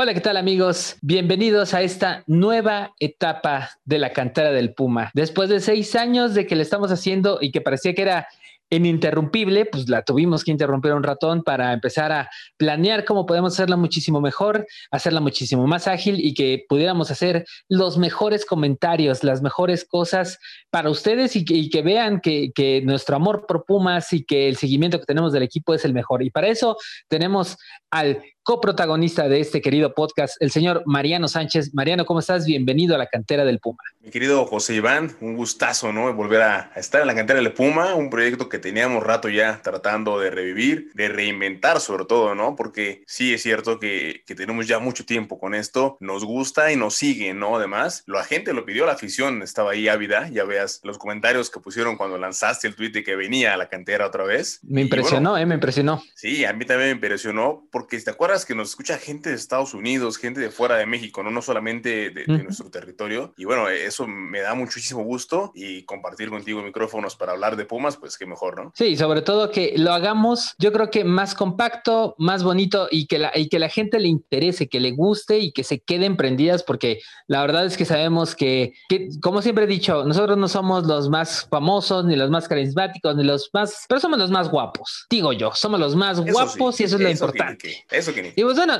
Hola, ¿qué tal amigos? Bienvenidos a esta nueva etapa de la cantera del Puma. Después de seis años de que le estamos haciendo y que parecía que era ininterrumpible, pues la tuvimos que interrumpir un ratón para empezar a planear cómo podemos hacerla muchísimo mejor, hacerla muchísimo más ágil y que pudiéramos hacer los mejores comentarios, las mejores cosas para ustedes y que, vean que, que, nuestro amor por Pumas y que el seguimiento que tenemos del equipo es el mejor. Y para eso tenemos al coprotagonista de este querido podcast, el señor Mariano Sánchez. Mariano, ¿cómo estás? Bienvenido a la cantera del Puma. Mi querido José Iván, un gustazo, ¿no? Volver a, estar en la cantera del Puma, un proyecto que teníamos rato ya tratando de revivir, de reinventar sobre todo, ¿no? Porque sí es cierto que, que tenemos ya mucho tiempo con esto, nos gusta y nos sigue, ¿no? Además, la gente lo pidió, la afición estaba ahí ávida, ya veas los comentarios que pusieron cuando lanzaste el tweet de que venía a la cantera otra vez. Me impresionó, ¿eh? Me impresionó. Sí, a mí también me impresionó, porque te acuerdas que nos escucha gente de Estados Unidos, gente de fuera de México, no, no solamente de, nuestro territorio. Y bueno, eso me da muchísimo gusto y compartir contigo micrófonos para hablar de Pumas, pues qué mejor, ¿no? Sí, sobre todo que lo hagamos, yo creo que más compacto, más bonito y que la, y que la gente le interese, que le guste y que se queden prendidas, porque la verdad es que sabemos que, que, como siempre he dicho, nosotros no somos los más famosos, ni los más carismáticos, ni los más, pero somos los más guapos, digo yo, somos los más guapos y eso es lo importante. eso que Y pues bueno,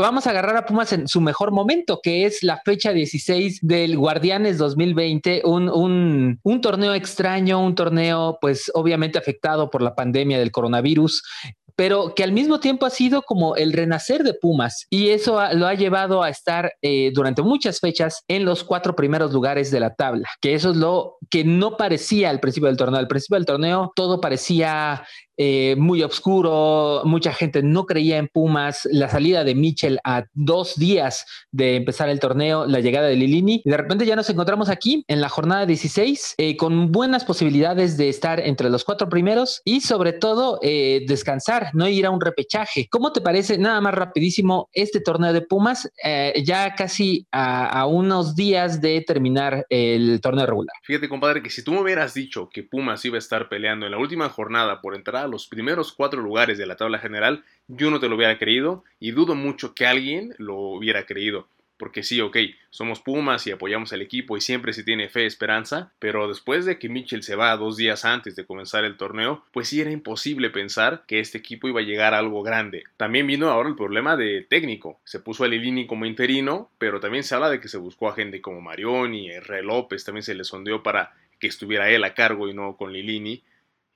vamos a agarrar a Pumas en su mejor momento, que es la fecha 16 del Guardianes 2020, un, un, un torneo extraño, un torneo pues obviamente afectado por la pandemia del coronavirus, pero que al mismo tiempo ha sido como el renacer de Pumas y eso lo ha llevado a estar eh, durante muchas fechas en los cuatro primeros lugares de la tabla, que eso es lo que no parecía al principio del torneo. Al principio del torneo todo parecía eh, muy oscuro, mucha gente no creía en Pumas, la salida de Mitchell a dos días de empezar el torneo, la llegada de Lilini, y de repente ya nos encontramos aquí en la jornada 16 eh, con buenas posibilidades de estar entre los cuatro primeros y sobre todo eh, descansar, no ir a un repechaje. ¿Cómo te parece, nada más rapidísimo, este torneo de Pumas ya casi a, a unos días de terminar el torneo regular? Fíjate, compadre, que si tú me hubieras dicho que Pumas iba a estar peleando en la última jornada por entrar los primeros cuatro lugares de la tabla general, yo no te lo hubiera creído y dudo mucho que alguien lo hubiera creído. Porque sí, ok, somos Pumas y apoyamos al equipo y siempre se tiene fe, esperanza, pero después de que Mitchell se va dos días antes de comenzar el torneo, pues sí era imposible pensar que este equipo iba a llegar a algo grande. También vino ahora el problema de técnico. Se puso a Lilini como interino, pero también se habla de que se buscó a gente como Marioni, Herrera López, también se le sondeó para que estuviera él a cargo y no con Lilini.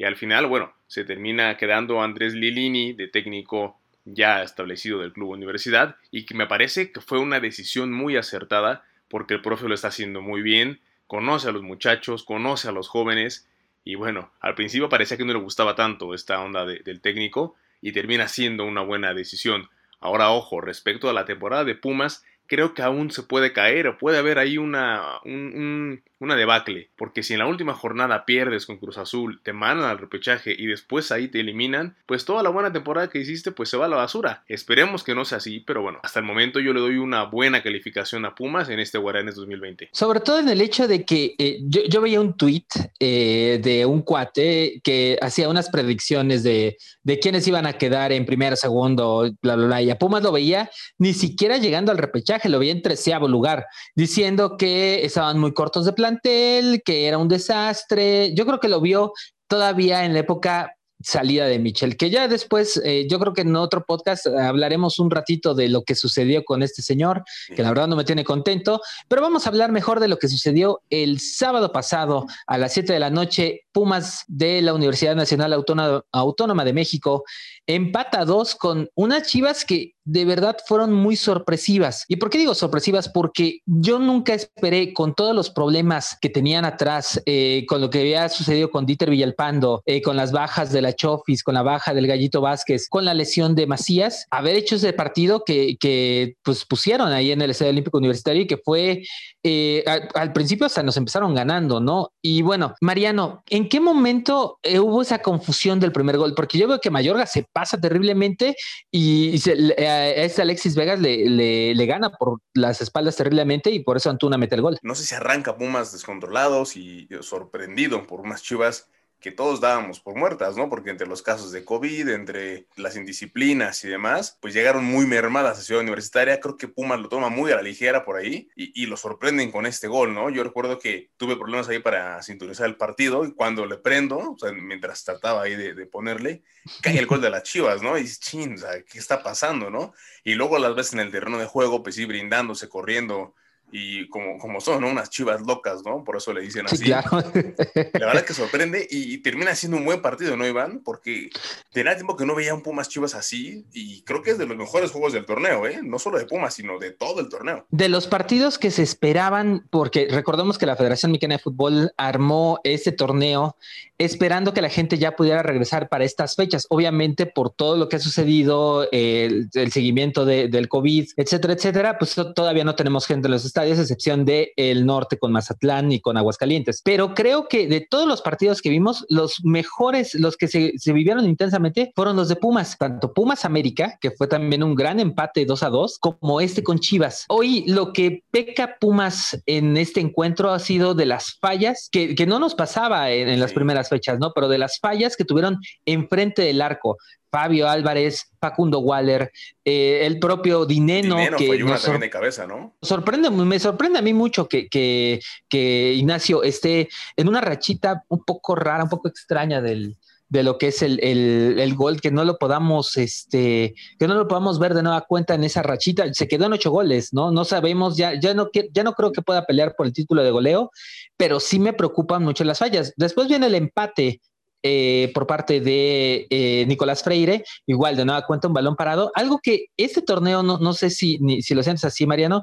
Y al final, bueno, se termina quedando Andrés Lilini de técnico ya establecido del club universidad y que me parece que fue una decisión muy acertada porque el profe lo está haciendo muy bien, conoce a los muchachos, conoce a los jóvenes y bueno, al principio parecía que no le gustaba tanto esta onda del técnico y termina siendo una buena decisión. Ahora ojo, respecto a la temporada de Pumas, creo que aún se puede caer o puede haber ahí una, una debacle, porque si en la última jornada pierdes con Cruz Azul, te mandan al repechaje y después ahí te eliminan, pues toda la buena temporada que hiciste pues se va a la basura. Esperemos que no sea así, pero bueno, hasta el momento yo le doy una buena calificación a Pumas en este Guaranes 2020. Sobre todo en el hecho de que eh, yo, veía un tweet eh, de un cuate que hacía unas predicciones de, de quiénes iban a quedar en primero, segundo, bla, bla, bla, y a Pumas lo veía ni siquiera llegando al repechaje lo vi en treceavo lugar, diciendo que estaban muy cortos de plantel, que era un desastre. Yo creo que lo vio todavía en la época salida de Michel, que ya después, eh, yo creo que en otro podcast hablaremos un ratito de lo que sucedió con este señor, que la verdad no me tiene contento, pero vamos a hablar mejor de lo que sucedió el sábado pasado a las 7 de la noche. Pumas de la Universidad Nacional Autónoma de México empata dos con unas chivas que de verdad fueron muy sorpresivas. ¿Y por qué digo sorpresivas? Porque yo nunca esperé con todos los problemas que tenían atrás, eh, con lo que había sucedido con Dieter Villalpando, eh, con las bajas de la Chofis, con la baja del Gallito Vázquez, con la lesión de Macías, haber hecho ese partido que, que pues pusieron ahí en el Estadio Olímpico Universitario y que fue eh, al, principio hasta nos empezaron ganando, ¿no? Y bueno, Mariano, ¿en qué momento hubo esa confusión del primer gol? Porque yo veo que Mayorga se pasa terriblemente y, se, a este Alexis Vegas le, le, gana por las espaldas terriblemente y por eso Antuna mete el gol. No sé si arranca Pumas descontrolados y sorprendido por unas chivas que todos dábamos por muertas, ¿no? Porque entre los casos de COVID, entre las indisciplinas y demás, pues llegaron muy mermadas a Ciudad Universitaria. Creo que Pumas lo toma muy a la ligera por ahí y, lo sorprenden con este gol, ¿no? Yo recuerdo que tuve problemas ahí para sintonizar el partido y cuando le prendo, o sea, mientras trataba ahí de, ponerle, cae el gol de las Chivas, ¿no? Y chin, o sea, ¿qué está pasando, no? Y luego las veces en el terreno de juego, pues sí, brindándose, corriendo, y como, como son, ¿no? Unas chivas locas, ¿no? Por eso le dicen así. La verdad es que sorprende y, termina siendo un buen partido, ¿no, Iván? Porque tenía tiempo que no veía un Pumas Chivas así y creo que es de los mejores juegos del torneo, ¿eh? No solo de Pumas, sino de todo el torneo. De los partidos que se esperaban, porque recordemos que la Federación Mexicana de Fútbol armó este torneo esperando que la gente ya pudiera regresar para estas fechas. Obviamente, por todo lo que ha sucedido, el, seguimiento del COVID, etcétera, etcétera, pues todavía no tenemos gente en los estados esa excepción de el norte con Mazatlán y con Aguascalientes. Pero creo que de todos los partidos que vimos, los mejores, los que se, vivieron intensamente, fueron los de Pumas, tanto Pumas América, que fue también un gran empate 2 a 2, como este con Chivas. Hoy lo que peca Pumas en este encuentro ha sido de las fallas, que, no nos pasaba en, en las primeras fechas, ¿no? Pero de las fallas que tuvieron enfrente del arco. Fabio Álvarez, Facundo Waller, eh, el propio Dineno. que también de cabeza, ¿no? Sorprende, me sorprende a mí mucho que, que, que, Ignacio esté en una rachita un poco rara, un poco extraña del, de lo que es el, el, gol, que no lo podamos, este, que no lo podamos ver de nueva cuenta en esa rachita. Se quedó en ocho goles, ¿no? No sabemos, ya, ya no, ya no creo que pueda pelear por el título de goleo, pero sí me preocupan mucho las fallas. Después viene el empate eh, por parte de eh, Nicolás Freire, igual de nueva cuenta un balón parado, algo que este torneo, no, no sé si, si lo sientes así, Mariano,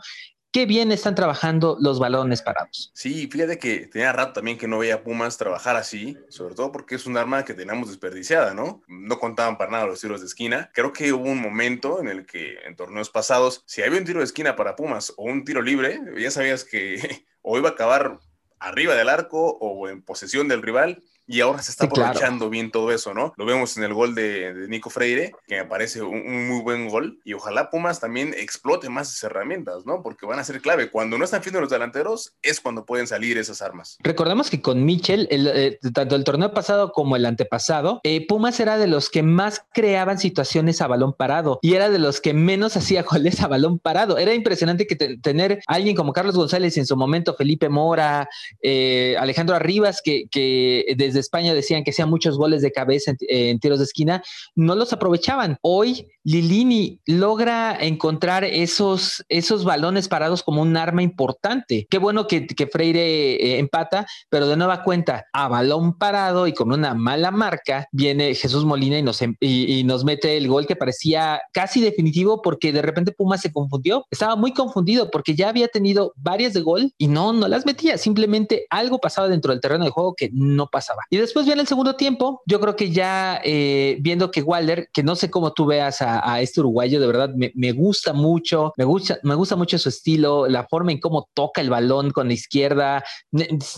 qué bien están trabajando los balones parados. Sí, fíjate que tenía rato también que no veía Pumas trabajar así, sobre todo porque es un arma que tenemos desperdiciada, ¿no? No contaban para nada los tiros de esquina. Creo que hubo un momento en el que en torneos pasados, si había un tiro de esquina para Pumas o un tiro libre, ya sabías que o iba a acabar arriba del arco o en posesión del rival y ahora se está aprovechando bien todo eso, ¿no? Lo vemos en el gol de, Nico Freire, que me parece un, muy buen gol, y ojalá Pumas también explote más esas herramientas, ¿no? Porque van a ser clave. Cuando no están fino los delanteros, es cuando pueden salir esas armas. Recordemos que con Michel, eh, tanto el torneo pasado como el antepasado, eh, Pumas era de los que más creaban situaciones a balón parado y era de los que menos hacía goles a balón parado. Era impresionante que tener a alguien como Carlos González en su momento Felipe Mora, eh, Alejandro Arribas, que, que desde España decían que hacían muchos goles de cabeza en, tiros de esquina, no los aprovechaban. Hoy Lilini logra encontrar esos, esos balones parados como un arma importante. Qué bueno que, Freire eh, empata, pero de nueva cuenta, a balón parado y con una mala marca, viene Jesús Molina y nos, em, y, nos mete el gol que parecía casi definitivo porque de repente Puma se confundió. Estaba muy confundido porque ya había tenido varias de gol y no, no las metía. Simplemente algo pasaba dentro del terreno de juego que no pasaba. Y después viene el segundo tiempo. Yo creo que ya eh, viendo que Waller, que no sé cómo tú veas a, este uruguayo, de verdad me, gusta mucho, me gusta, me gusta mucho su estilo, la forma en cómo toca el balón con la izquierda.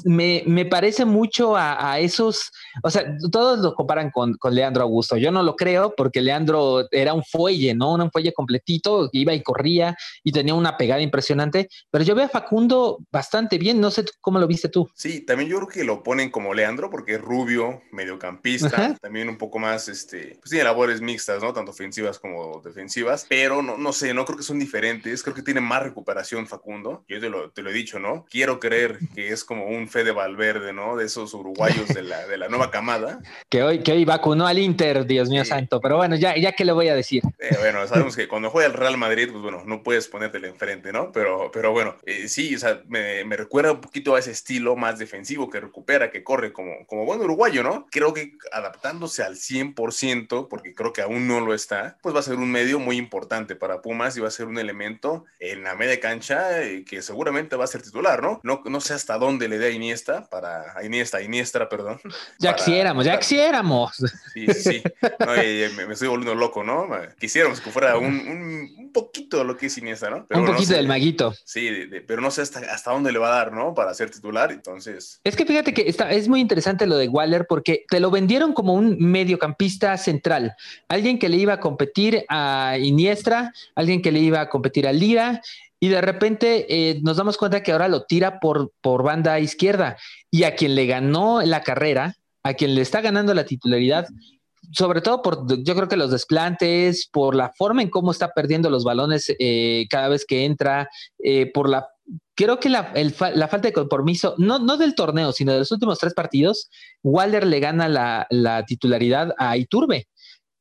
Me, me parece mucho a, esos, o sea, todos lo comparan con, con, Leandro Augusto. Yo no lo creo porque Leandro era un fuelle, ¿no? Un fuelle completito, iba y corría y tenía una pegada impresionante. Pero yo veo a Facundo bastante bien. No sé cómo lo viste tú. Sí, también yo creo que lo ponen como Leandro porque rubio, mediocampista, también un poco más, este, pues tiene labores mixtas, ¿no? Tanto ofensivas como defensivas, pero no, no sé, no creo que son diferentes, creo que tiene más recuperación Facundo, yo te lo, te lo he dicho, ¿no? Quiero creer que es como un Fede Valverde, ¿no? De esos uruguayos de la, de la nueva camada. que hoy, que hoy vacunó al Inter, Dios mío santo, pero bueno, ya, ya que le voy a decir. Eh, bueno, sabemos que cuando juega el Real Madrid, pues bueno, no puedes ponértelo enfrente, ¿no? Pero, pero bueno, eh, sí, o sea, me, me, recuerda un poquito a ese estilo más defensivo que recupera, que corre como, como bueno uruguayo, ¿no? Creo que adaptándose al 100%, porque creo que aún no lo está, pues va a ser un medio muy importante para Pumas y va a ser un elemento en la media cancha eh, que seguramente va a ser titular, ¿no? No, no sé hasta dónde le dé a Iniesta, para a Iniesta, perdón. Ya quisiéramos, ya quisiéramos. Sí, sí, sí. me, estoy volviendo loco, ¿no? Quisiéramos que fuera un, un, poquito lo que es Iniesta, ¿no? un poquito del maguito. Sí, pero no sé hasta, hasta dónde le va a dar, ¿no? Para ser titular, entonces. Es que fíjate que está, es muy interesante lo de Waller porque te lo vendieron como un mediocampista central, alguien que le iba a competir a Iniestra, alguien que le iba a competir a Lira, y de repente eh, nos damos cuenta que ahora lo tira por, por banda izquierda, y a quien le ganó la carrera a quien le está ganando la titularidad, sobre todo por, yo creo que los desplantes, por la forma en cómo está perdiendo los balones eh, cada vez que entra, eh, por la, creo que la, la, falta de compromiso, no, no del torneo, sino de los últimos tres partidos, Waller le gana la, la titularidad a Iturbe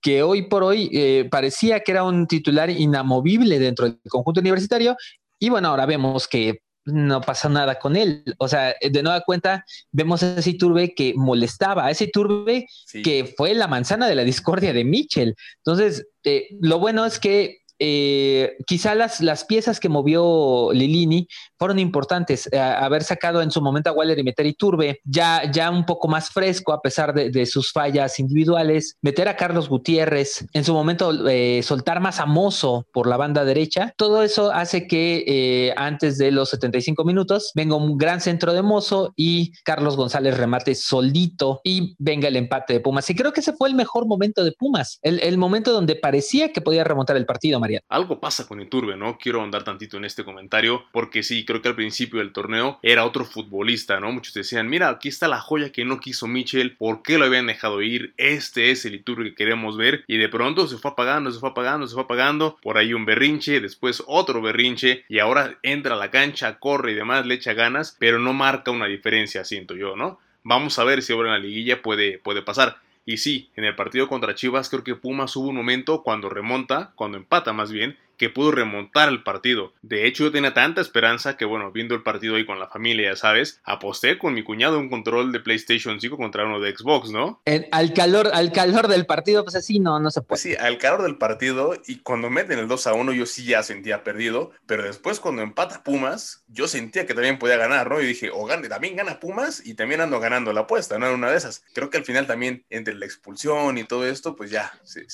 que hoy por hoy eh, parecía que era un titular inamovible dentro del conjunto universitario. Y bueno, ahora vemos que no pasa nada con él. O sea, de nueva cuenta, vemos a ese Iturbe que molestaba, a ese Iturbe que fue la manzana de la discordia de Mitchell. Entonces, eh, lo bueno es que eh, quizá las, las piezas que movió Lilini fueron importantes. Eh, haber sacado en su momento a Waller y meter a Iturbe, ya, ya un poco más fresco a pesar de, sus fallas individuales, meter a Carlos Gutiérrez, en su momento eh, soltar más a Mozo por la banda derecha, todo eso hace que antes de los 75 minutos venga un gran centro de Mozo y Carlos González remate soldito y venga el empate de Pumas. Y creo que ese fue el mejor momento de Pumas, el, el momento donde parecía que podía remontar el partido. Algo pasa con Iturbe, ¿no? Quiero andar tantito en este comentario, porque sí, creo que al principio del torneo era otro futbolista, ¿no? Muchos decían, mira, aquí está la joya que no quiso Mitchell, ¿por qué lo habían dejado ir? Este es el que queremos ver, y de pronto se fue apagando, se fue apagando, se fue apagando, por ahí un berrinche, después otro berrinche, y ahora entra a la cancha, corre y demás, le echa ganas, pero no marca una diferencia, siento yo, ¿no? Vamos a ver si ahora en la liguilla puede, puede pasar. Y sí, en el partido contra Chivas creo que Pumas hubo un momento cuando remonta, cuando empata más bien, que pudo remontar el partido. De hecho, yo tenía tanta esperanza que, bueno, viendo el partido ahí con la familia, ya sabes, aposté con mi cuñado un control de PlayStation 5 contra uno de Xbox, ¿no? al, calor, al calor del partido, pues así no, no se puede. sí, al calor del partido y cuando meten el 2 a 1 yo sí ya sentía perdido, pero después cuando empata Pumas, yo sentía que también podía ganar, ¿no? Y dije, o gane, también gana Pumas y también ando ganando la apuesta, ¿no? En una de esas. Creo que al final también entre la expulsión y todo esto, pues ya se,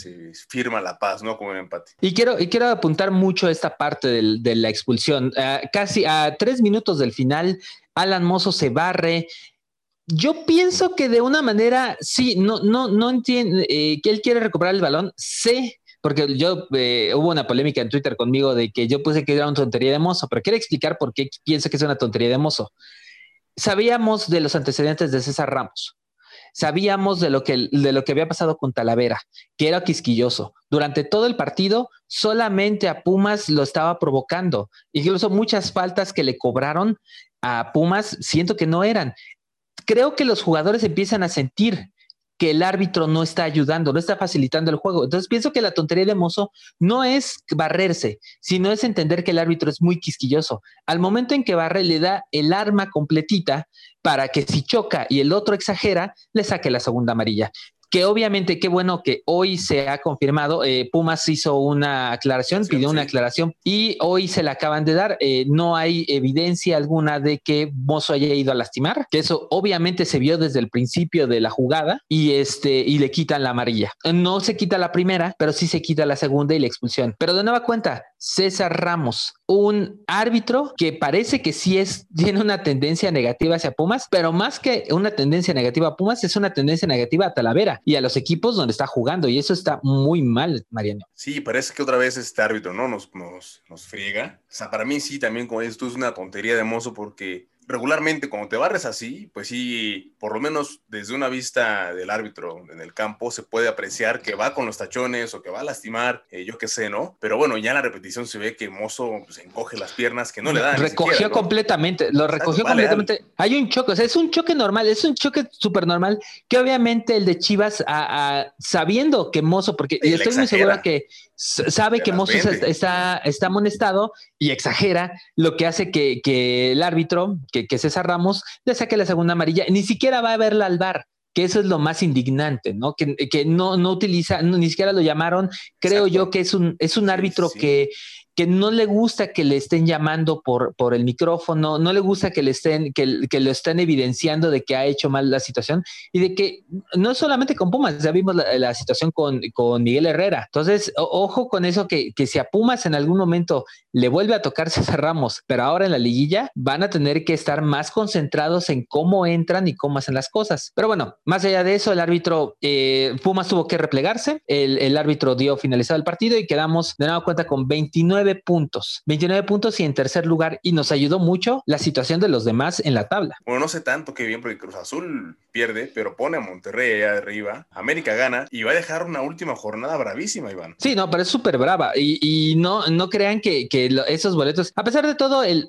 firma la paz, ¿no? Como un empate. Y quiero, y quiero apuntar mucho esta parte de la expulsión. Ah, casi a tres minutos del final, Alan Mozo se barre. Yo pienso que de una manera, sí, no, no, no entiende eh, que él quiere recuperar el balón. Sé, porque yo eh, hubo una polémica en Twitter conmigo de que yo puse que era una tontería de Mozo, pero quiero explicar por qué pienso que es una tontería de Mozo. Sabíamos de los antecedentes de César Ramos sabíamos de lo que, de lo que había pasado con Talavera, que era quisquilloso. Durante todo el partido, solamente a Pumas lo estaba provocando. Incluso muchas faltas que le cobraron a Pumas, siento que no eran. Creo que los jugadores empiezan a sentir que el árbitro no está ayudando, no está facilitando el juego. Entonces pienso que la tontería de Mozo no es barrerse, sino es entender que el árbitro es muy quisquilloso. Al momento en que barre le da el arma completita para que si choca y el otro exagera, le saque la segunda amarilla que obviamente qué bueno que hoy se ha confirmado. Eh, Pumas hizo una aclaración, pidió una aclaración y hoy se la acaban de dar. Eh, no hay evidencia alguna de que Mozo haya ido a lastimar, que eso obviamente se vio desde el principio de la jugada y este y le quitan la amarilla. No se quita la primera, pero sí se quita la segunda y la expulsión. Pero de nueva cuenta, César Ramos, un árbitro que parece que sí es, tiene una tendencia negativa hacia Pumas, pero más que una tendencia negativa a Pumas, es una tendencia negativa a Talavera y a los equipos donde está jugando, y eso está muy mal, Mariano. Sí, parece que otra vez este árbitro, ¿no? Nos, nos, nos friega. O sea, para mí sí, también como dices tú, es una tontería de mozo porque regularmente cuando te barres así, pues sí, por lo menos desde una vista del árbitro en el campo se puede apreciar que va con los tachones o que va a lastimar, eh, yo qué sé, ¿no? Pero bueno, ya en la repetición se ve que Mozo pues, encoge las piernas que no le dan. Recogió completamente, lo recogió completamente. Hay un choque, o sea, es un choque normal, es un choque súper normal que obviamente el de Chivas, sabiendo que Mozo, porque estoy muy segura que sabe que Mozo está, está, amonestado y exagera, lo que hace que, que el árbitro, que, que, César Ramos, le saque la segunda amarilla, ni siquiera va a verla al bar que eso es lo más indignante, ¿no? Que, que no, no utiliza, ni siquiera lo llamaron, creo yo que es un, es un árbitro que que no le gusta que le estén llamando por, por el micrófono, no le gusta que le estén, que, que, lo estén evidenciando de que ha hecho mal la situación y de que no solamente con Pumas, ya vimos la, situación con, con, Miguel Herrera. Entonces, ojo con eso que, que, si a Pumas en algún momento le vuelve a tocar César Ramos, pero ahora en la liguilla van a tener que estar más concentrados en cómo entran y cómo hacen las cosas. Pero bueno, más allá de eso, el árbitro, eh, Pumas tuvo que replegarse, el, el árbitro dio finalizado el partido y quedamos de nuevo cuenta con 29 29 puntos. 29 puntos y en tercer lugar. Y nos ayudó mucho la situación de los demás en la tabla. Bueno, no sé tanto que bien porque Cruz Azul pierde, pero pone a Monterrey allá arriba. América gana y va a dejar una última jornada bravísima, Iván. Sí, no, pero es súper brava. Y, no, no crean que, esos boletos, a pesar de todo, el,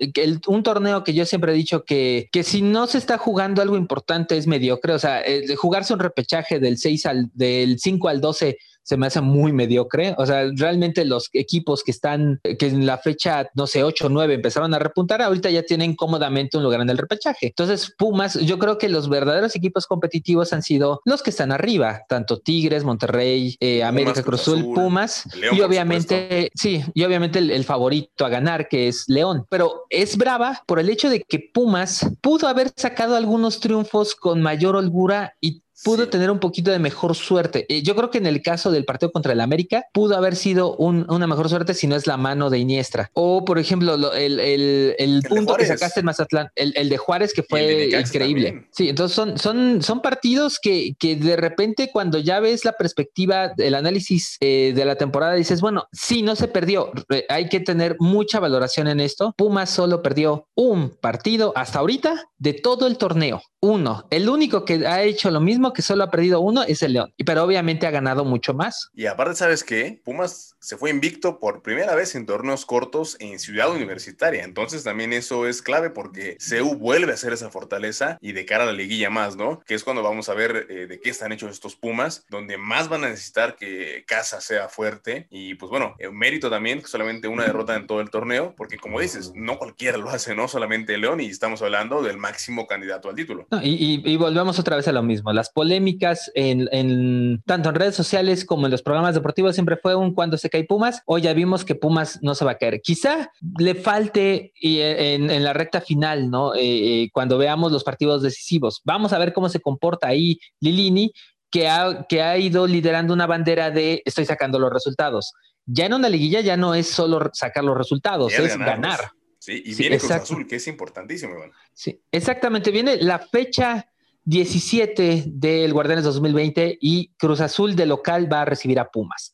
un torneo que yo siempre he dicho que, que si no se está jugando algo importante es mediocre. O sea, jugarse un repechaje del 6 al del 5 al 12 se me hace muy mediocre. O sea, realmente los equipos que están, que en la fecha, no sé, 8 o 9 empezaron a repuntar, ahorita ya tienen cómodamente un lugar en el repechaje. Entonces, Pumas, yo creo que los verdaderos equipos competitivos han sido los que están arriba, tanto Tigres, Monterrey, eh, América Cruzul, Pumas, y obviamente, sí, y obviamente el, el favorito a ganar, que es León. Pero es brava por el hecho de que Pumas pudo haber sacado algunos triunfos con mayor holgura y pudo tener un poquito de mejor suerte. Eh, yo creo que en el caso del partido contra el América pudo haber sido una mejor suerte si no es la mano de Iniestra. O, por ejemplo, el, punto que sacaste en Mazatlán, el, de Juárez, que fue increíble. Sí, entonces son, son, son partidos que, que, de repente cuando ya ves la perspectiva, el análisis eh, de la temporada, dices, bueno, sí, no se perdió. Hay que tener mucha valoración en esto. Pumas solo perdió un partido hasta ahorita de todo el torneo. Uno. El único que ha hecho lo mismo que solo ha perdido uno es el León. Pero obviamente ha ganado mucho más. Y aparte, ¿sabes qué? Pumas se fue invicto por primera vez en torneos cortos en Ciudad Universitaria. Entonces también eso es clave porque CEU vuelve a ser esa fortaleza y de cara a la liguilla más, ¿no? Que es cuando vamos a ver eh, de qué están hechos estos Pumas, donde más van a necesitar que Casa sea fuerte. Y pues bueno, un mérito también, que solamente una derrota en todo el torneo, porque como dices, no cualquiera lo hace, ¿no? Solamente León y estamos hablando del máximo candidato al título. y, y, volvemos otra vez a lo mismo. Las polémicas en, tanto en redes sociales como en los programas deportivos siempre fue un cuando se cae Pumas. Hoy ya vimos que Pumas no se va a caer. Quizá le falte en, la recta final, ¿no? Eh, eh, cuando veamos los partidos decisivos. Vamos a ver cómo se comporta ahí Lilini, que ha, que ha ido liderando una bandera de estoy sacando los resultados. Ya en una liguilla ya no es solo sacar los resultados, es, ganar. Sí, y viene Cruz Azul, que es importantísimo, Sí, exactamente. Viene la fecha 17 del Guardianes 2020 y Cruz Azul de local va a recibir a Pumas.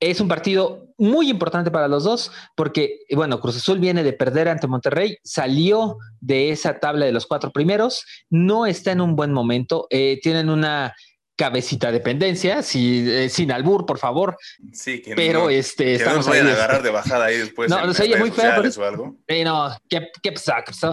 Es un partido muy importante para los dos porque, bueno, Cruz Azul viene de perder ante Monterrey, salió de esa tabla de los cuatro primeros, no está en un buen momento, eh, tienen una cabecita dependencia, si, eh, sin albur, por favor. Sí, que pero no, este, que estamos no agarrar de bajada ahí después. No, no se muy feo. o algo. Eh, no, qué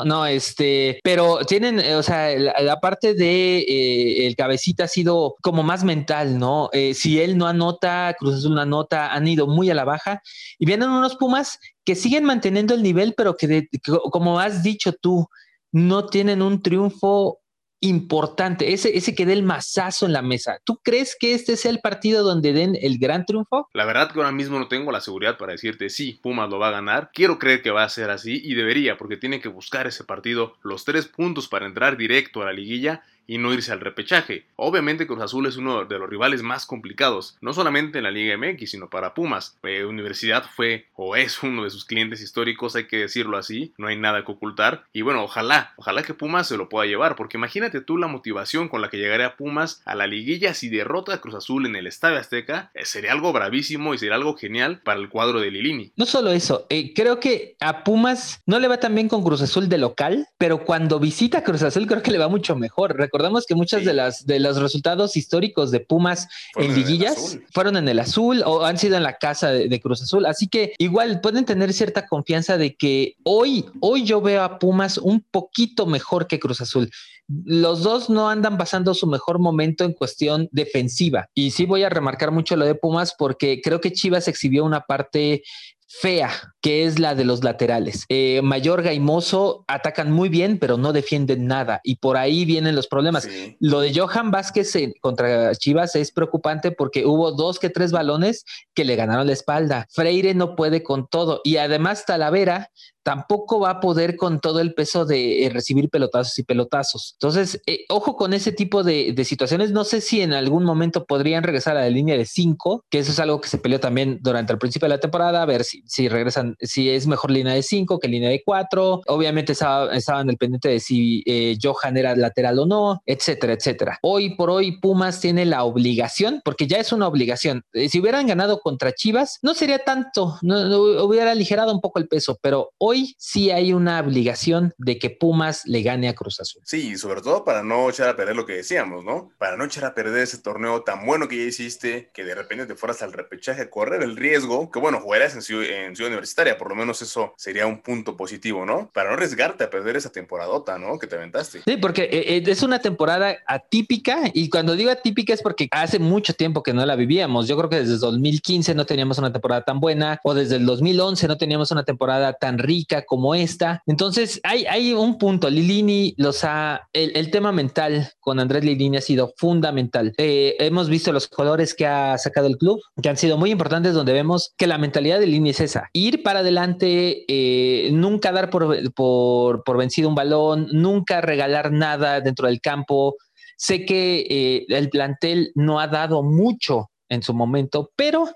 no, este, pero tienen, eh, o sea, la, parte de el cabecita ha sido como más mental, ¿no? si él no anota, Cruz Azul no anota, han ido muy a la baja y vienen unos Pumas que siguen manteniendo el nivel, pero que, como has dicho tú, no tienen un triunfo importante, ese, ese que dé el mazazo en la mesa. ¿Tú crees que este sea el partido donde den el gran triunfo? La verdad que ahora mismo no tengo la seguridad para decirte sí, Pumas lo va a ganar. Quiero creer que va a ser así y debería, porque tiene que buscar ese partido, los tres puntos para entrar directo a la liguilla y no irse al repechaje. Obviamente Cruz Azul es uno de los rivales más complicados, no solamente en la Liga MX, sino para Pumas. Eh, Universidad fue o es uno de sus clientes históricos, hay que decirlo así, no hay nada que ocultar. Y bueno, ojalá, ojalá que Pumas se lo pueda llevar, porque imagínate tú la motivación con la que llegaría Pumas a la liguilla si derrota a Cruz Azul en el Estadio Azteca, eh, sería algo bravísimo y sería algo genial para el cuadro de Lilini. No solo eso, eh, creo que a Pumas no le va tan bien con Cruz Azul de local, pero cuando visita Cruz Azul creo que le va mucho mejor recordamos que muchas de las de los resultados históricos de Pumas en liguillas fueron en el azul o han sido en la casa de, Cruz Azul. Así que igual pueden tener cierta confianza de que hoy, hoy yo veo a Pumas un poquito mejor que Cruz Azul. Los dos no andan pasando su mejor momento en cuestión defensiva. Y sí voy a remarcar mucho lo de Pumas porque creo que Chivas exhibió una parte fea, que es la de los laterales. Eh, Mayorga y Mozo atacan muy bien, pero no defienden nada. Y por ahí vienen los problemas. Lo de Johan Vázquez contra Chivas es preocupante porque hubo dos que tres balones que le ganaron la espalda. Freire no puede con todo. Y además Talavera tampoco va a poder con todo el peso de eh, recibir pelotazos y pelotazos. Entonces, eh, ojo con ese tipo de, situaciones. No sé si en algún momento podrían regresar a la línea de cinco, que eso es algo que se peleó también durante el principio de la temporada, a ver si, si regresan, si es mejor línea de cinco que línea de cuatro. Obviamente estaba, estaban el pendiente de si eh, Johan era lateral o no, etcétera, etcétera. Hoy por hoy, Pumas tiene la obligación, porque ya es una obligación. si hubieran ganado contra Chivas, no sería tanto, no hubiera aligerado un poco el peso, pero hoy hoy sí hay una obligación de que Pumas le gane a Cruz Azul. Sí, sobre todo para no echar a perder lo que decíamos, ¿no? Para no echar a perder ese torneo tan bueno que ya hiciste, que de repente te fueras al repechaje a correr el riesgo, que bueno, jugarías en ciudad, Universitaria, por lo menos eso sería un punto positivo, ¿no? Para no arriesgarte a perder esa temporadota, ¿no? Que te aventaste. Sí, porque eh, eh, es una temporada atípica y cuando digo atípica es porque hace mucho tiempo que no la vivíamos. Yo creo que desde 2015 no teníamos una temporada tan buena o desde el 2011 no teníamos una temporada tan rica como esta. Entonces, hay, hay un punto. Lilini los ha. El, tema mental con Andrés Lilini ha sido fundamental. Eh, hemos visto los colores que ha sacado el club, que han sido muy importantes, donde vemos que la mentalidad de Lilini es esa: ir para adelante, eh, nunca dar por, por, por vencido un balón, nunca regalar nada dentro del campo. Sé que eh, el plantel no ha dado mucho en su momento, pero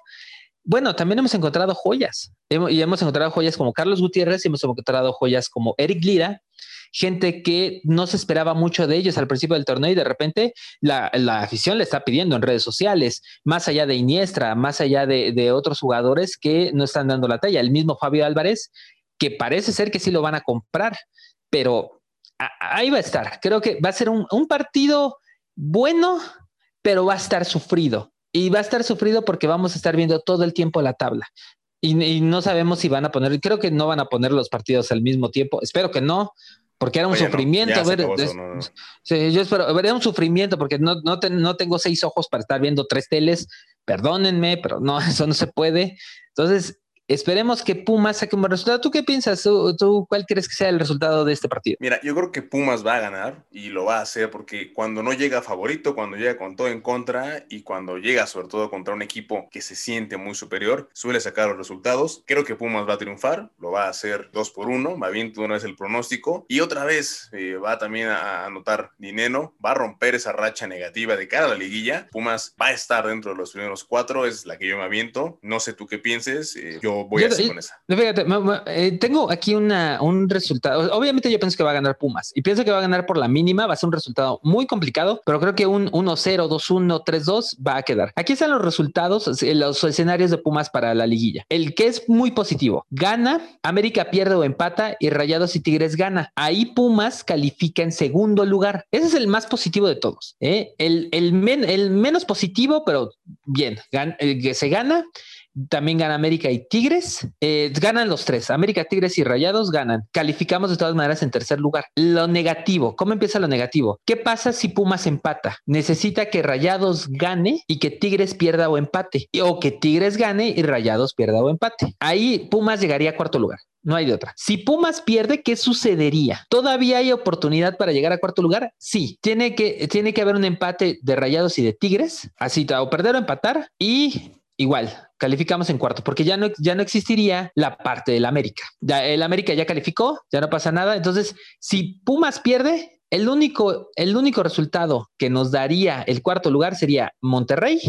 bueno, también hemos encontrado joyas. y hemos encontrado joyas como Carlos Gutiérrez y hemos encontrado joyas como Eric Lira, gente que no se esperaba mucho de ellos al principio del torneo y de repente la, afición le está pidiendo en redes sociales, más allá de Iniestra, más allá de, otros jugadores que no están dando la talla. El mismo Fabio Álvarez, que parece ser que sí lo van a comprar, pero ahí va a estar. Creo que va a ser un partido bueno, pero va a estar sufrido y va a estar sufrido porque vamos a estar viendo todo el tiempo la tabla. Y, no sabemos si van a poner, creo que no van a poner los partidos al mismo tiempo, espero que no, porque era un sufrimiento. ver, yo espero, era un sufrimiento porque no, no, no tengo seis ojos para estar viendo tres teles, perdónenme, pero no, eso no se puede. Entonces, Esperemos que Pumas saque un buen resultado. ¿Tú qué piensas? ¿Tú, cuál crees que sea el resultado de este partido? Mira, yo creo que Pumas va a ganar y lo va a hacer porque cuando no llega favorito, cuando llega con todo en contra y cuando llega sobre todo contra un equipo que se siente muy superior, suele sacar los resultados. Creo que Pumas va a triunfar, lo va a hacer 2 por 1, va bien una vez el pronóstico y otra vez eh, va también a anotar dinero, va a romper esa racha negativa de cara a la liguilla. Pumas va a estar dentro de los primeros cuatro, es la que yo me aviento. No sé tú qué pienses, eh, yo voy a hacer con esa. Fíjate, eh, tengo aquí una, un resultado. Obviamente yo pienso que va a ganar Pumas y pienso que va a ganar por la mínima. Va a ser un resultado muy complicado, pero creo que un 1-0, 2-1, 3-2 va a quedar. Aquí están los resultados, los escenarios de Pumas para la liguilla. El que es muy positivo, gana, América pierde o empata y Rayados y Tigres gana. Ahí Pumas califica en segundo lugar. Ese es el más positivo de todos. ¿eh? El, el, el menos positivo, pero bien, el que se gana también gana América y Tigres. Eh, ganan los tres. América, Tigres y Rayados ganan. Calificamos de todas maneras en tercer lugar. Lo negativo. ¿Cómo empieza lo negativo? ¿Qué pasa si Pumas empata? Necesita que Rayados gane y que Tigres pierda o empate. O que Tigres gane y Rayados pierda o empate. Ahí Pumas llegaría a cuarto lugar. No hay de otra. Si Pumas pierde, ¿qué sucedería? ¿Todavía hay oportunidad para llegar a cuarto lugar? Sí. Tiene que, tiene que haber un empate de Rayados y de Tigres. Así, o perder o empatar. Y igual, calificamos en cuarto, porque ya no, ya no existiría la parte del América. El América ya calificó, ya no pasa nada. Entonces, si Pumas pierde, el único, el único resultado que nos daría el cuarto lugar sería Monterrey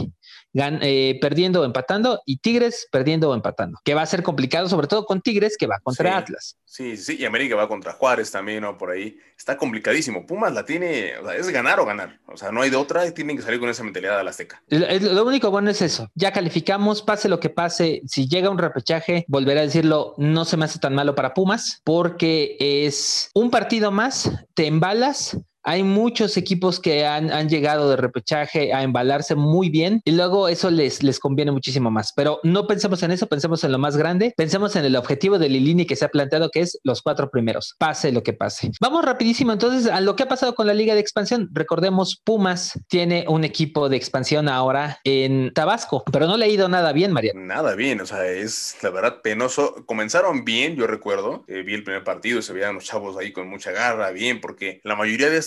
eh, perdiendo o empatando y Tigres perdiendo o empatando, que va a ser complicado, sobre todo con Tigres que va contra Atlas. Sí, sí, y América va contra Juárez también, ¿no? Por ahí. Está complicadísimo. Pumas la tiene, o sea, es ganar o ganar. O sea, no hay de otra, tienen que salir con esa mentalidad a la Azteca. Lo único bueno es eso. Ya calificamos, pase lo que pase. Si llega un repechaje, volveré a decirlo, no se me hace tan malo para Pumas, porque es un partido más, te embalas hay muchos equipos que han, llegado de repechaje a embalarse muy bien y luego eso les, les conviene muchísimo más. Pero no pensemos en eso, pensemos en lo más grande, pensemos en el objetivo de Lilini que se ha planteado que es los cuatro primeros, pase lo que pase. Vamos rapidísimo entonces a lo que ha pasado con la liga de expansión. Recordemos, Pumas tiene un equipo de expansión ahora en Tabasco, pero no le ha ido nada bien, María. Nada bien, o sea, es la verdad penoso. Comenzaron bien, yo recuerdo, eh, vi el primer partido, se veían los chavos ahí con mucha garra, bien, porque la mayoría de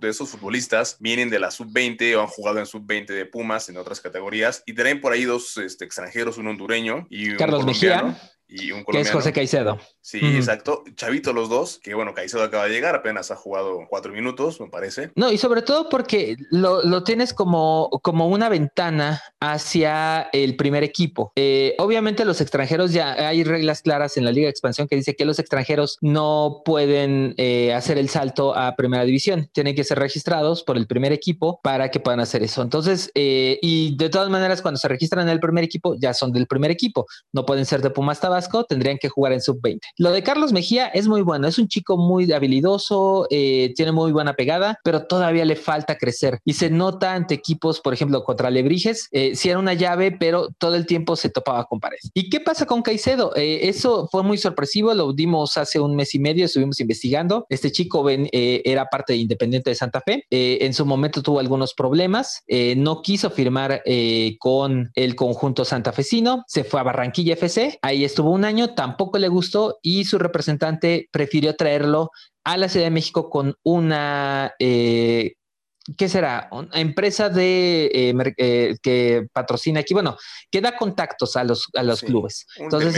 de esos futbolistas vienen de la sub-20 o han jugado en sub-20 de Pumas en otras categorías y traen por ahí dos este, extranjeros, un hondureño y un Carlos Mejía y un colombiano. Que es José Caicedo. Sí, exacto. Chavito los dos, que bueno, Caicedo acaba de llegar, apenas ha jugado cuatro minutos, me parece. No, y sobre todo porque lo, lo tienes como, como una ventana hacia el primer equipo. Eh, obviamente los extranjeros ya hay reglas claras en la Liga de Expansión que dice que los extranjeros no pueden eh, hacer el salto a primera división, tienen que ser registrados por el primer equipo para que puedan hacer eso. Entonces, eh, y de todas maneras, cuando se registran en el primer equipo, ya son del primer equipo, no pueden ser de Pumas Tendrían que jugar en sub-20. Lo de Carlos Mejía es muy bueno, es un chico muy habilidoso, tiene muy buena pegada, pero todavía le falta crecer y se nota ante equipos, por ejemplo, contra Lebrijes, si era una llave, pero todo el tiempo se topaba con pared. ¿Y qué pasa con Caicedo? Eh, eso fue muy sorpresivo, lo dimos hace un mes y medio, estuvimos investigando. Este chico eh, era parte de Independiente de Santa Fe, eh, en su momento tuvo algunos problemas, no quiso firmar con el conjunto santafesino, se fue a Barranquilla FC, ahí estuvo un año, tampoco le gustó y su representante prefirió traerlo a la Ciudad de México con una ¿qué será? Una empresa de eh, eh, que patrocina aquí, bueno, que da contactos a los, a los clubes. Entonces,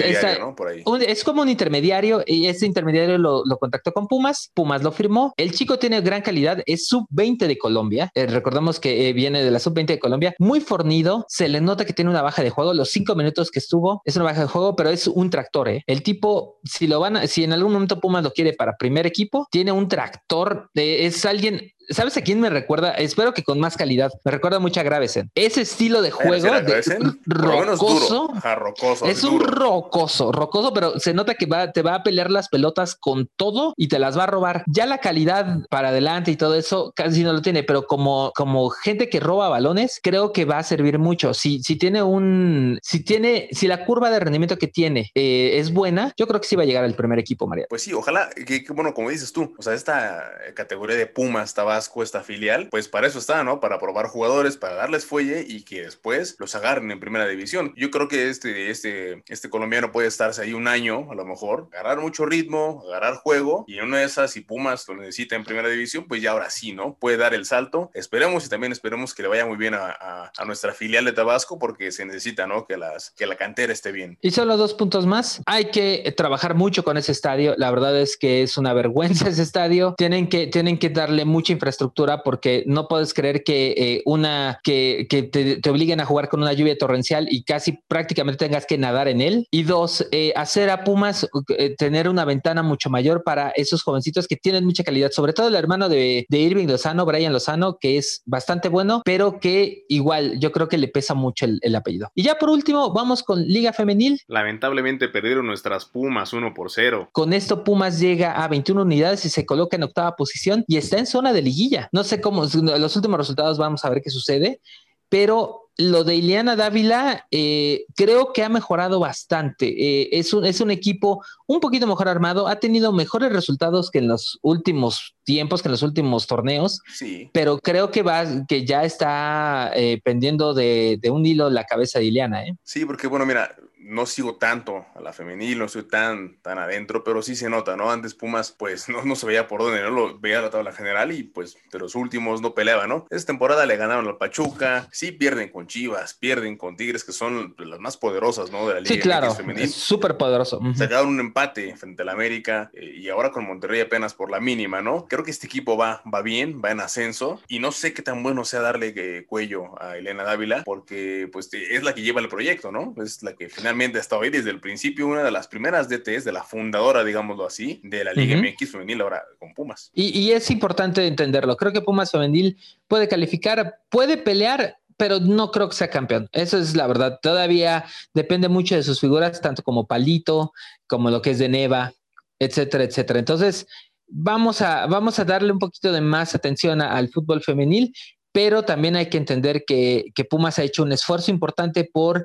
es como un intermediario y ese intermediario lo, contactó con Pumas, Pumas lo firmó. El chico tiene gran calidad, es sub-20 de Colombia. Eh, recordamos que viene de la sub-20 de Colombia, muy fornido, se le nota que tiene una baja de juego. Los cinco minutos que estuvo es una baja de juego, pero es un tractor. El tipo, si lo van a, si en algún momento Pumas lo quiere para primer equipo, tiene un tractor, es alguien ¿Sabes a quién me recuerda? Espero que con más calidad. Me recuerda mucho a Gravesen. Ese estilo de juego de rocoso, rocoso. Es un rocoso, rocoso, pero se nota que va, te va a pelear las pelotas con todo y te las va a robar. Ya la calidad para adelante y todo eso casi no lo tiene, pero como, como gente que roba balones, creo que va a servir mucho. Si, si tiene un, si tiene, si la curva de rendimiento que tiene eh, es buena, yo creo que sí va a llegar al primer equipo, María. Pues sí, ojalá que, bueno, como dices tú, o sea, esta categoría de Pumas estaba esta filial, pues para eso está, ¿no? Para probar jugadores, para darles fuelle y que después los agarren en primera división. Yo creo que este, este, este colombiano puede estarse ahí un año, a lo mejor, agarrar mucho ritmo, agarrar juego y en una de esas, si Pumas lo necesita en primera división, pues ya ahora sí, ¿no? Puede dar el salto. Esperemos y también esperemos que le vaya muy bien a, a, nuestra filial de Tabasco porque se necesita, ¿no? Que, las, que la cantera esté bien. Y solo dos puntos más. Hay que trabajar mucho con ese estadio. La verdad es que es una vergüenza ese estadio. Tienen que, tienen que darle mucha infraestructura porque no puedes creer que eh, una que, te, obliguen a jugar con una lluvia torrencial y casi prácticamente tengas que nadar en él. Y dos, eh, hacer a Pumas eh, tener una ventana mucho mayor para esos jovencitos que tienen mucha calidad, sobre todo el hermano de, Irving Lozano, Brian Lozano, que es bastante bueno, pero que igual yo creo que le pesa mucho el, el apellido. Y ya por último, vamos con Liga Femenil. Lamentablemente perdieron nuestras Pumas 1 por 0. Con esto Pumas llega a 21 unidades y se coloca en octava posición y está en zona de liguilla. No sé cómo, los últimos resultados vamos a ver qué sucede, pero lo de Ileana Dávila eh, creo que ha mejorado bastante. Eh, es, un, es un equipo un poquito mejor armado, ha tenido mejores resultados que en los últimos tiempos, que en los últimos torneos, sí. pero creo que va, que ya está eh, pendiendo de, de, un hilo la cabeza de Ileana. Sí, porque bueno, mira, no sigo tanto a la femenil, no estoy tan, tan adentro, pero sí se nota, ¿no? Antes Pumas, pues no, no se veía por dónde, ¿no? Lo veía la tabla general y pues de los últimos no peleaba, ¿no? Esta temporada le ganaron al Pachuca, sí pierden con Chivas, pierden con Tigres, que son las más poderosas, ¿no? De la liga sí, claro, femenil. súper poderoso. Sacaron un empate frente al América eh, y ahora con Monterrey apenas por la mínima, ¿no? Creo que este equipo va, va bien, va en ascenso y no sé qué tan bueno sea darle eh, cuello a Elena Dávila porque pues es la que lleva el proyecto, ¿no? Es la que finalmente hasta hoy, desde el principio, una de las primeras DTs, de la fundadora, digámoslo así, de la Liga MX femenil ahora con Pumas. Y, es importante entenderlo. Creo que Pumas femenil puede calificar, puede pelear pero no creo que sea campeón. Eso es la verdad. Todavía depende mucho de sus figuras, tanto como Palito, como lo que es de Neva, etcétera, etcétera. Entonces, vamos a, vamos a darle un poquito de más atención al fútbol femenil, pero también hay que entender que, que, Pumas ha hecho un esfuerzo importante por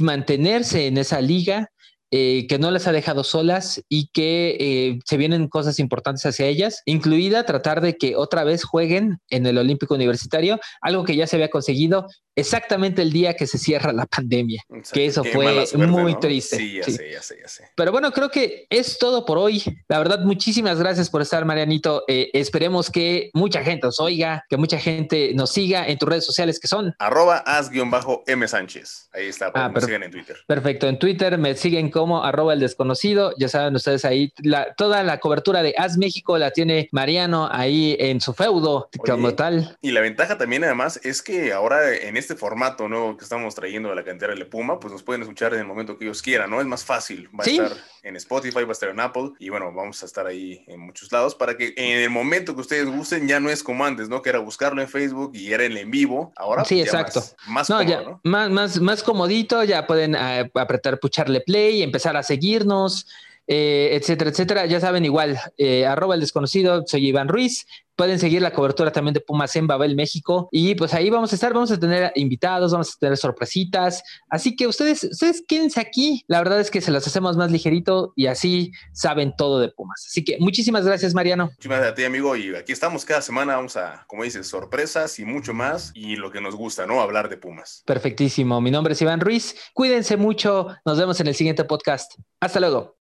mantenerse en esa liga, eh, que no les ha dejado solas y que eh, se vienen cosas importantes hacia ellas, incluida tratar de que otra vez jueguen en el Olímpico Universitario, algo que ya se había conseguido, exactamente el día que se cierra la pandemia, que eso fue muy triste. Sí, ya sé, ya sé, ya sé. Pero bueno, creo que es todo por hoy. La verdad, muchísimas gracias por estar, Marianito. Eh, esperemos que mucha gente nos oiga, que mucha gente nos siga en tus redes sociales que son arroba as-m Sánchez. Ahí está, ah, me en Twitter. Perfecto, en Twitter me siguen como arroba el desconocido. Ya saben ustedes ahí, toda la cobertura de As México la tiene Mariano ahí en su feudo como tal. Y la ventaja también además es que ahora en este formato nuevo que estamos trayendo de la cantera de Puma, pues nos pueden escuchar en el momento que ellos quieran, ¿no? Es más fácil. Va a estar en Spotify, va a estar en Apple y bueno, vamos a estar ahí en muchos lados para que en el momento que ustedes gusten ya no es como antes, ¿no? Que era buscarlo en Facebook y era en en vivo. Ahora sí, pues, exacto. Más, más, más, más, comodito, ya pueden eh, apretar, pucharle play, empezar a seguirnos. Eh, etcétera, etcétera. Ya saben, igual, eh, arroba el desconocido, soy Iván Ruiz. Pueden seguir la cobertura también de Pumas en Babel, México. Y pues ahí vamos a estar, vamos a tener invitados, vamos a tener sorpresitas. Así que ustedes, ustedes quédense aquí. La verdad es que se las hacemos más ligerito y así saben todo de Pumas. Así que muchísimas gracias, Mariano. Muchísimas gracias a ti, amigo. Y aquí estamos cada semana. Vamos a, como dices, sorpresas y mucho más. Y lo que nos gusta, ¿no? Hablar de Pumas. Perfectísimo. Mi nombre es Iván Ruiz. Cuídense mucho. Nos vemos en el siguiente podcast. Hasta luego.